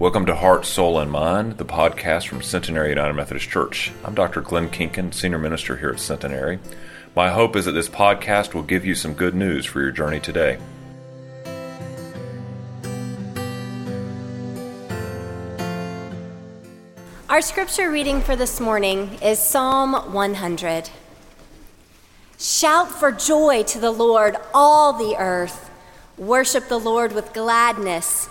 Welcome to Heart, Soul, and Mind, the podcast from Centenary United Methodist Church. I'm Dr. Glenn Kinkin, Senior Minister here at Centenary. My hope is that this podcast will give you some good news for your journey today. Our scripture reading for this morning is Psalm 100. Shout for joy to the Lord, all the earth. Worship the Lord with gladness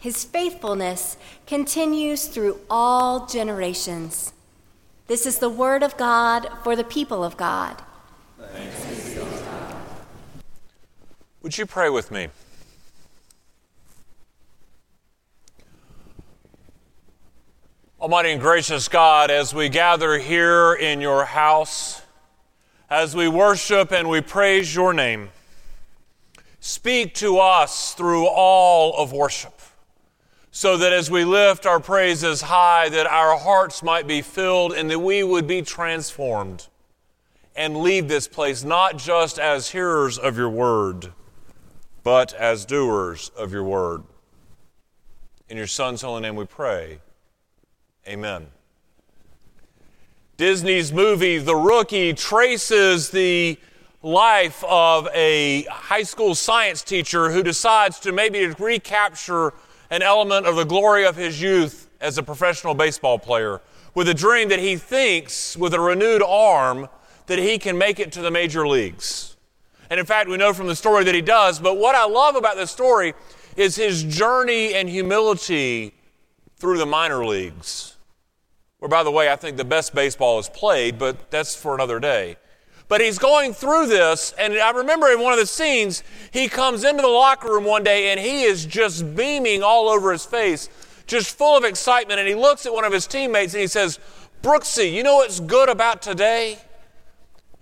His faithfulness continues through all generations. This is the word of God for the people of God. Would you pray with me? Almighty and gracious God, as we gather here in your house, as we worship and we praise your name, speak to us through all of worship so that as we lift our praises high, that our hearts might be filled and that we would be transformed and leave this place not just as hearers of your word, but as doers of your word. In your Son's holy name we pray. Amen. Disney's movie, The Rookie, traces the life of a high school science teacher who decides to maybe recapture an element of the glory of his youth as a professional baseball player with a dream that he thinks, with a renewed arm, that he can make it to the major leagues. And in fact, we know from the story that he does. But what I love about this story is his journey and humility through the minor leagues. Where, by the way, I think the best baseball is played, but that's for another day. But he's going through this, and I remember in one of the scenes, he comes into the locker room one day and he is just beaming all over his face, just full of excitement. And he looks at one of his teammates and he says, Brooksy, you know what's good about today?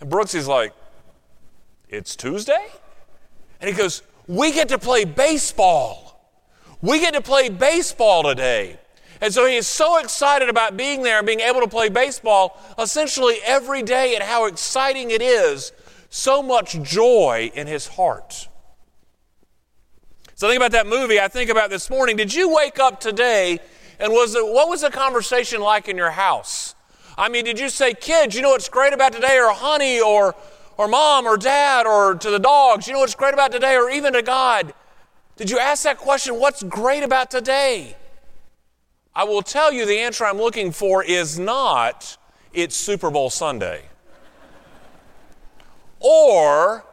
And Brooksy's like, It's Tuesday? And he goes, We get to play baseball. We get to play baseball today. And so he is so excited about being there and being able to play baseball essentially every day and how exciting it is. So much joy in his heart. So think about that movie. I think about this morning. Did you wake up today and was it, what was the conversation like in your house? I mean, did you say, kids, you know what's great about today, or honey, or, or mom, or dad, or to the dogs, you know what's great about today, or even to God? Did you ask that question, what's great about today? I will tell you the answer I'm looking for is not it's Super Bowl Sunday or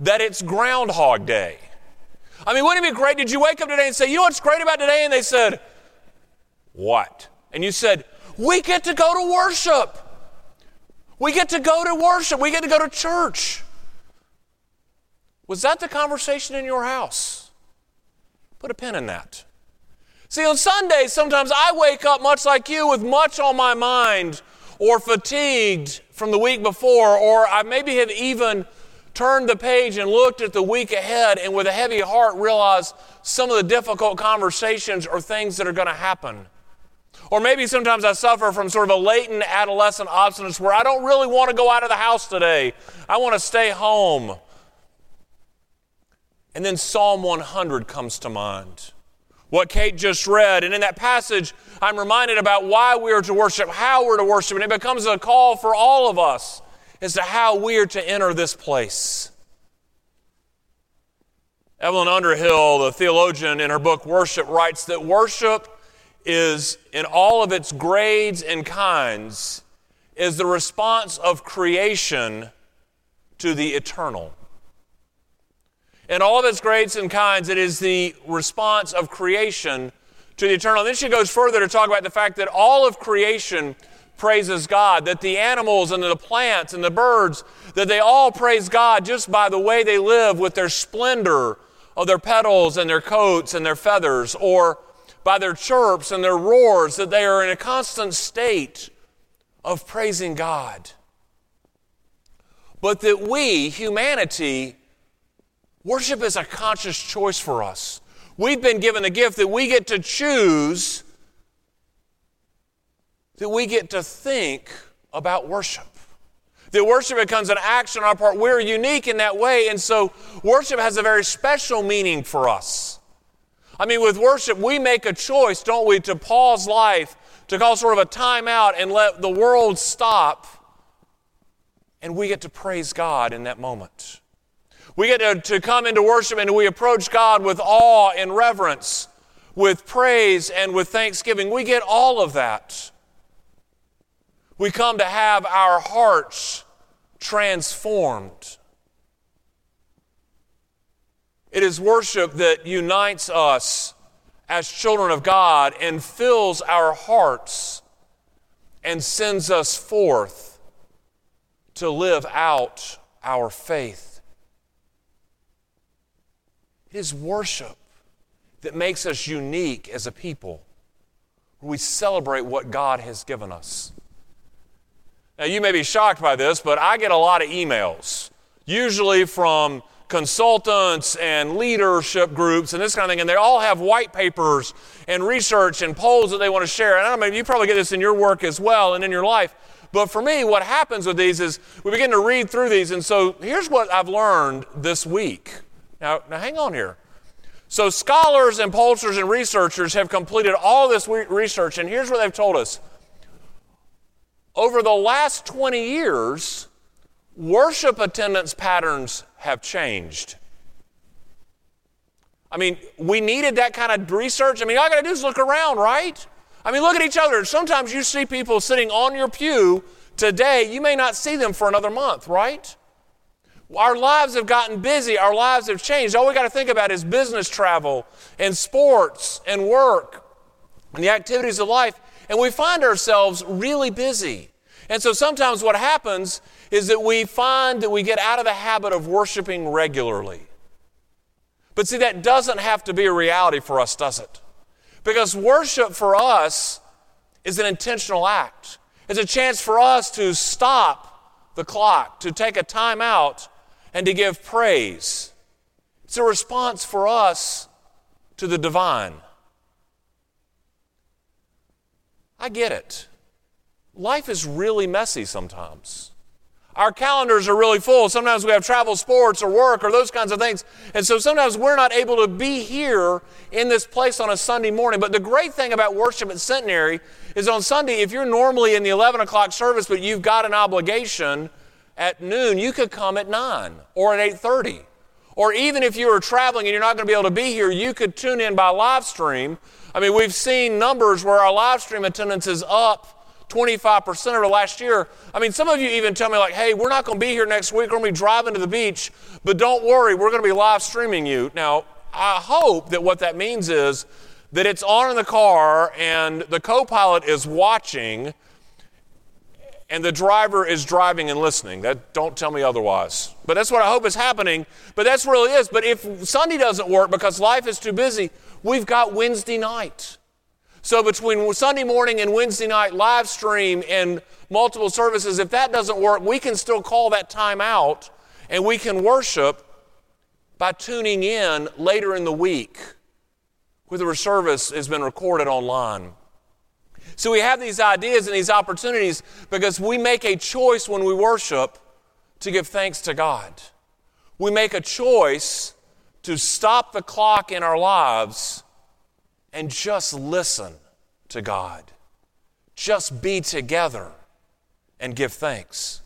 that it's Groundhog Day. I mean, wouldn't it be great? Did you wake up today and say, you know what's great about today? And they said, what? And you said, we get to go to worship. We get to go to worship. We get to go to church. Was that the conversation in your house? Put a pin in that. See, on Sundays, sometimes I wake up much like you with much on my mind or fatigued from the week before, or I maybe have even turned the page and looked at the week ahead and with a heavy heart realized some of the difficult conversations or things that are going to happen. Or maybe sometimes I suffer from sort of a latent adolescent obstinance where I don't really want to go out of the house today. I want to stay home. And then Psalm 100 comes to mind what Kate just read. And in that passage, I'm reminded about why we are to worship, how we're to worship, and it becomes a call for all of us as to how we are to enter this place. Evelyn Underhill, the theologian, in her book Worship, writes that worship is, in all of its grades and kinds, is the response of creation to the eternal. In all of its grades and kinds, it is the response of creation to the eternal. And then she goes further to talk about the fact that all of creation praises God, that the animals and the plants and the birds, that they all praise God just by the way they live with their splendor of their petals and their coats and their feathers, or by their chirps and their roars that they are in a constant state of praising God. But that we, humanity, worship is a conscious choice for us. We've been given a gift that we get to choose, that we get to think about worship. That worship becomes an action on our part. We're unique in that way, and so worship has a very special meaning for us. I mean, with worship, we make a choice, don't we, to pause life, to call sort of a timeout and let the world stop, and we get to praise God in that moment. We get to, to come into worship and we approach God with awe and reverence, with praise and with thanksgiving. We get all of that. We come to have our hearts transformed. It is worship that unites us as children of God and fills our hearts and sends us forth to live out our faith. It is worship that makes us unique as a people. We celebrate what God has given us. Now, you may be shocked by this, but I get a lot of emails, usually from consultants and leadership groups and this kind of thing, and they all have white papers and research and polls that they want to share. And I know, you probably get this in your work as well and in your life. But for me, what happens with these is we begin to read through these, and so here's what I've learned this week. Now, now hang on here. So, scholars and pollsters and researchers have completed all this research, and here's what they've told us over the last 20 years, worship attendance patterns have changed. I mean, we needed that kind of research. I mean, all I got to do is look around, right? I mean, look at each other. Sometimes you see people sitting on your pew today, you may not see them for another month, right? Our lives have gotten busy, our lives have changed. All we got to think about is business travel and sports and work and the activities of life and we find ourselves really busy. And so sometimes what happens is that we find that we get out of the habit of worshiping regularly. But see, that doesn't have to be a reality for us, does it? Because worship for us is an intentional act. It's a chance for us to stop the clock, to take a time out, and to give praise. It's a response for us to the divine. I get it. Life is really messy sometimes. Our calendars are really full. Sometimes we have travel, sports, or work, or those kinds of things. And so sometimes we're not able to be here in this place on a Sunday morning. But the great thing about worship at Centenary is on Sunday, if you're normally in the 11 o'clock service, but you've got an obligation at noon, you could come at 9 or at 8.30. Or even if you are traveling and you're not going to be able to be here, you could tune in by live stream I mean, we've seen numbers where our live stream attendance is up 25% over last year. I mean, some of you even tell me, like, hey, we're not going to be here next week. We're going to be driving to the beach, but don't worry, we're going to be live streaming you. Now, I hope that what that means is that it's on in the car and the co pilot is watching and the driver is driving and listening. That don't tell me otherwise. But that's what I hope is happening. But that's really is. But if Sunday doesn't work because life is too busy, we've got Wednesday night. So between Sunday morning and Wednesday night live stream and multiple services, if that doesn't work, we can still call that time out and we can worship by tuning in later in the week where the service has been recorded online. So we have these ideas and these opportunities because we make a choice when we worship to give thanks to God. We make a choice to stop the clock in our lives and just listen to God. Just be together and give thanks.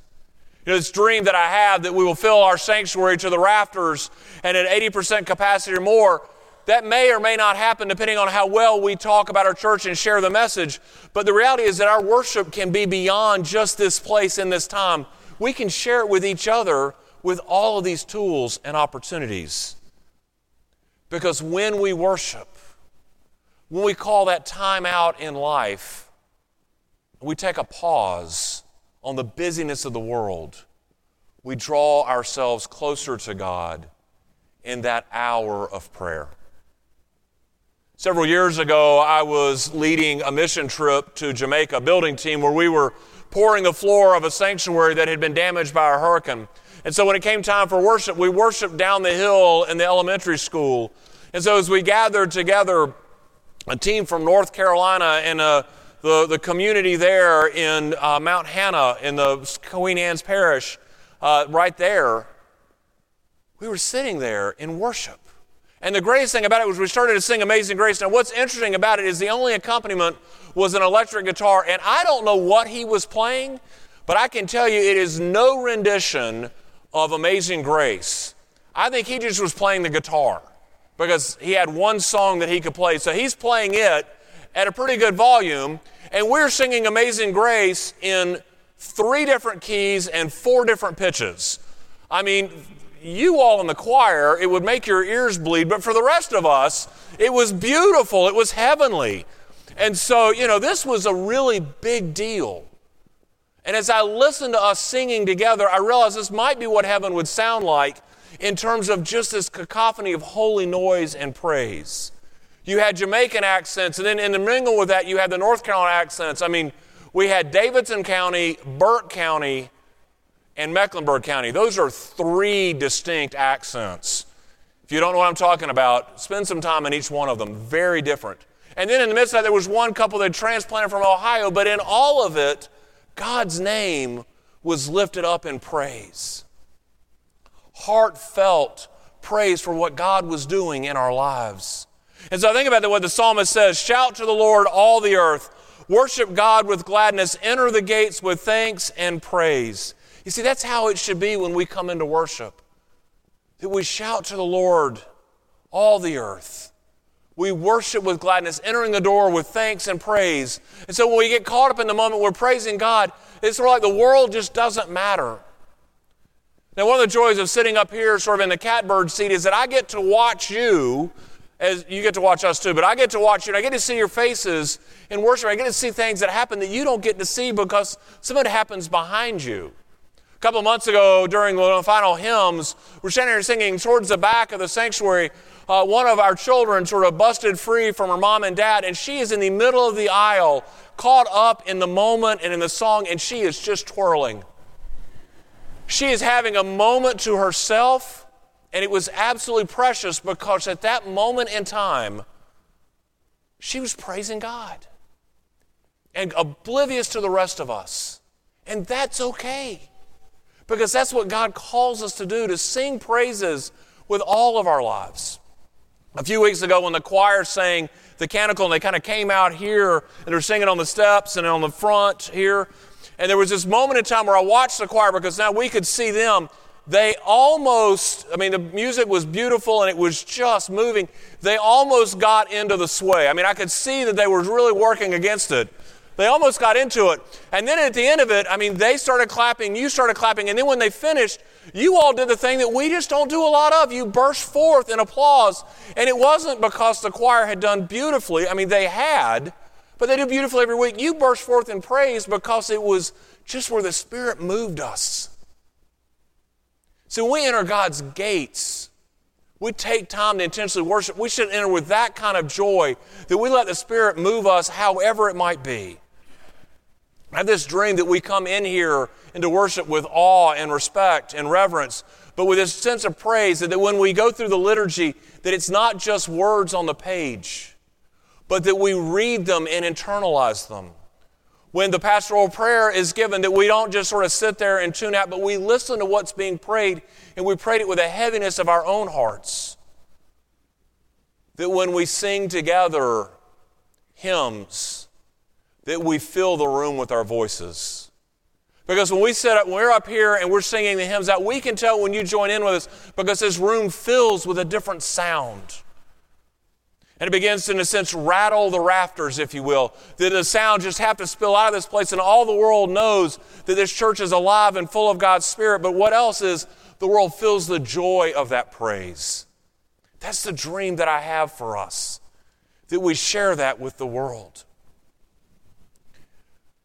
You know, this dream that I have that we will fill our sanctuary to the rafters and at 80% capacity or more that may or may not happen depending on how well we talk about our church and share the message. But the reality is that our worship can be beyond just this place in this time. We can share it with each other with all of these tools and opportunities. Because when we worship, when we call that time out in life, we take a pause on the busyness of the world, we draw ourselves closer to God in that hour of prayer. Several years ago, I was leading a mission trip to Jamaica, building team, where we were pouring the floor of a sanctuary that had been damaged by a hurricane. And so when it came time for worship, we worshiped down the hill in the elementary school. And so as we gathered together, a team from North Carolina and uh, the, the community there in uh, Mount Hannah in the Queen Anne's Parish, uh, right there, we were sitting there in worship. And the greatest thing about it was we started to sing Amazing Grace. Now, what's interesting about it is the only accompaniment was an electric guitar. And I don't know what he was playing, but I can tell you it is no rendition of Amazing Grace. I think he just was playing the guitar because he had one song that he could play. So he's playing it at a pretty good volume. And we're singing Amazing Grace in three different keys and four different pitches. I mean, you all in the choir, it would make your ears bleed, but for the rest of us, it was beautiful, it was heavenly. And so, you know, this was a really big deal. And as I listened to us singing together, I realized this might be what heaven would sound like in terms of just this cacophony of holy noise and praise. You had Jamaican accents, and then in the mingle with that, you had the North Carolina accents. I mean, we had Davidson County, Burke County, and Mecklenburg County. Those are three distinct accents. If you don't know what I'm talking about, spend some time in each one of them. Very different. And then in the midst of that, there was one couple that transplanted from Ohio, but in all of it, God's name was lifted up in praise. Heartfelt praise for what God was doing in our lives. And so I think about what the psalmist says Shout to the Lord, all the earth. Worship God with gladness. Enter the gates with thanks and praise. You see, that's how it should be when we come into worship. That we shout to the Lord, all the earth. We worship with gladness, entering the door with thanks and praise. And so when we get caught up in the moment, we're praising God. It's sort of like the world just doesn't matter. Now, one of the joys of sitting up here, sort of in the catbird seat, is that I get to watch you, as you get to watch us too, but I get to watch you and I get to see your faces in worship. I get to see things that happen that you don't get to see because some of it happens behind you. A couple months ago, during the final hymns, we're standing here singing towards the back of the sanctuary. Uh, one of our children sort of busted free from her mom and dad, and she is in the middle of the aisle, caught up in the moment and in the song, and she is just twirling. She is having a moment to herself, and it was absolutely precious because at that moment in time, she was praising God and oblivious to the rest of us. And that's okay. Because that's what God calls us to do, to sing praises with all of our lives. A few weeks ago, when the choir sang the canticle, and they kind of came out here and they're singing on the steps and on the front here, and there was this moment in time where I watched the choir because now we could see them. They almost, I mean, the music was beautiful and it was just moving. They almost got into the sway. I mean, I could see that they were really working against it. They almost got into it. And then at the end of it, I mean, they started clapping, you started clapping, and then when they finished, you all did the thing that we just don't do a lot of. You burst forth in applause. And it wasn't because the choir had done beautifully. I mean, they had, but they do beautifully every week. You burst forth in praise because it was just where the Spirit moved us. So when we enter God's gates, we take time to intentionally worship. We should enter with that kind of joy that we let the Spirit move us however it might be. I have this dream that we come in here into worship with awe and respect and reverence, but with a sense of praise that, that when we go through the liturgy, that it's not just words on the page, but that we read them and internalize them. When the pastoral prayer is given, that we don't just sort of sit there and tune out, but we listen to what's being prayed and we prayed it with a heaviness of our own hearts. That when we sing together hymns, that we fill the room with our voices. Because when we sit up, when we're up here and we're singing the hymns out, we can tell when you join in with us because this room fills with a different sound. And it begins to, in a sense, rattle the rafters, if you will. That the sound just have to spill out of this place, and all the world knows that this church is alive and full of God's Spirit. But what else is the world feels the joy of that praise? That's the dream that I have for us, that we share that with the world.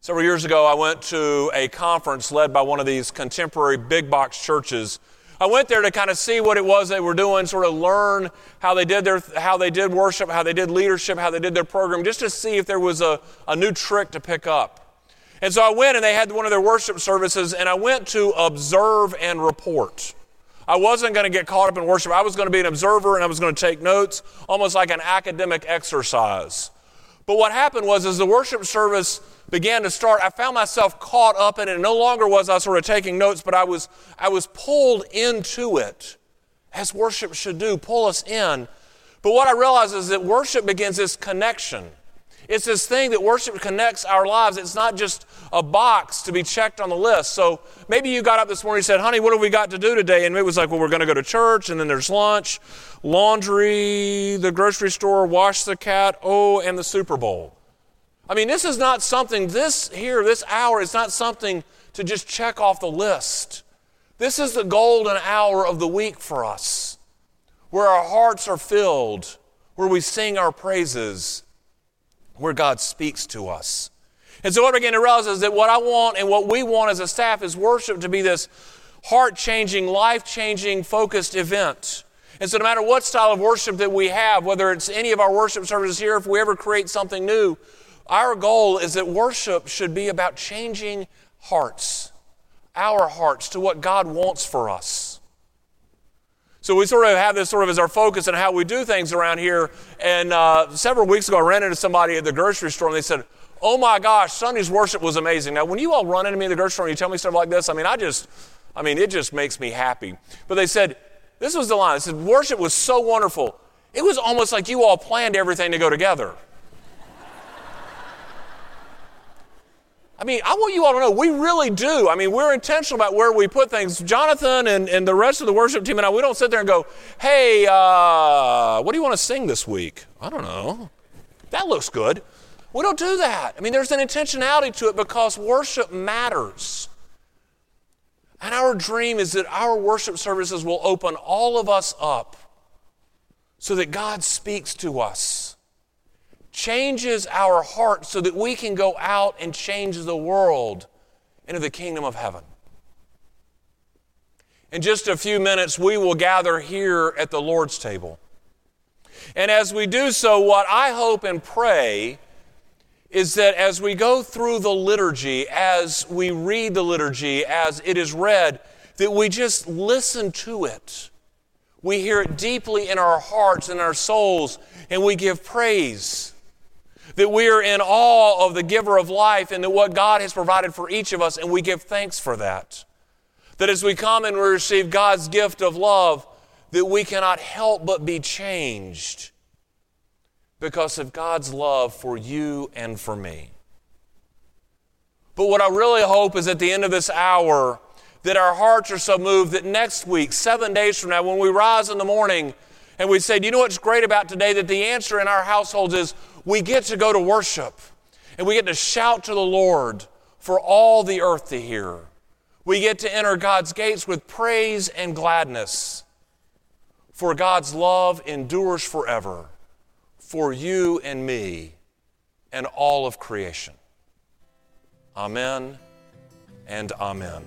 Several years ago, I went to a conference led by one of these contemporary big box churches. I went there to kind of see what it was they were doing, sort of learn how they did their how they did worship, how they did leadership, how they did their program, just to see if there was a, a new trick to pick up. And so I went and they had one of their worship services, and I went to observe and report. I wasn't going to get caught up in worship. I was going to be an observer and I was going to take notes, almost like an academic exercise. But what happened was, as the worship service began to start, I found myself caught up in it. No longer was I sort of taking notes, but I was, I was pulled into it, as worship should do, pull us in. But what I realized is that worship begins this connection. It's this thing that worship connects our lives. It's not just a box to be checked on the list. So maybe you got up this morning and said, honey, what have we got to do today? And it was like, well, we're going to go to church, and then there's lunch, laundry, the grocery store, wash the cat, oh, and the Super Bowl. I mean, this is not something, this here, this hour is not something to just check off the list. This is the golden hour of the week for us, where our hearts are filled, where we sing our praises, where God speaks to us. And so, what I begin to realize is that what I want and what we want as a staff is worship to be this heart changing, life changing, focused event. And so, no matter what style of worship that we have, whether it's any of our worship services here, if we ever create something new, our goal is that worship should be about changing hearts, our hearts, to what God wants for us. So we sort of have this sort of as our focus on how we do things around here. And uh, several weeks ago, I ran into somebody at the grocery store and they said, Oh my gosh, Sunday's worship was amazing. Now, when you all run into me in the grocery store and you tell me stuff like this, I mean, I just, I mean, it just makes me happy. But they said, this was the line. They said, worship was so wonderful. It was almost like you all planned everything to go together. I mean, I want you all to know we really do. I mean, we're intentional about where we put things. Jonathan and, and the rest of the worship team and I, we don't sit there and go, hey, uh, what do you want to sing this week? I don't know. That looks good. We don't do that. I mean, there's an intentionality to it because worship matters. And our dream is that our worship services will open all of us up so that God speaks to us, changes our heart so that we can go out and change the world into the kingdom of heaven. In just a few minutes, we will gather here at the Lord's table. And as we do so, what I hope and pray is that as we go through the liturgy, as we read the liturgy, as it is read, that we just listen to it. We hear it deeply in our hearts and our souls, and we give praise. That we are in awe of the giver of life and that what God has provided for each of us, and we give thanks for that. That as we come and we receive God's gift of love, that we cannot help but be changed because of God's love for you and for me. But what I really hope is at the end of this hour that our hearts are so moved that next week, seven days from now, when we rise in the morning and we say, Do you know what's great about today? That the answer in our households is we get to go to worship and we get to shout to the Lord for all the earth to hear. We get to enter God's gates with praise and gladness, for God's love endures forever for you and me and all of creation. Amen and amen.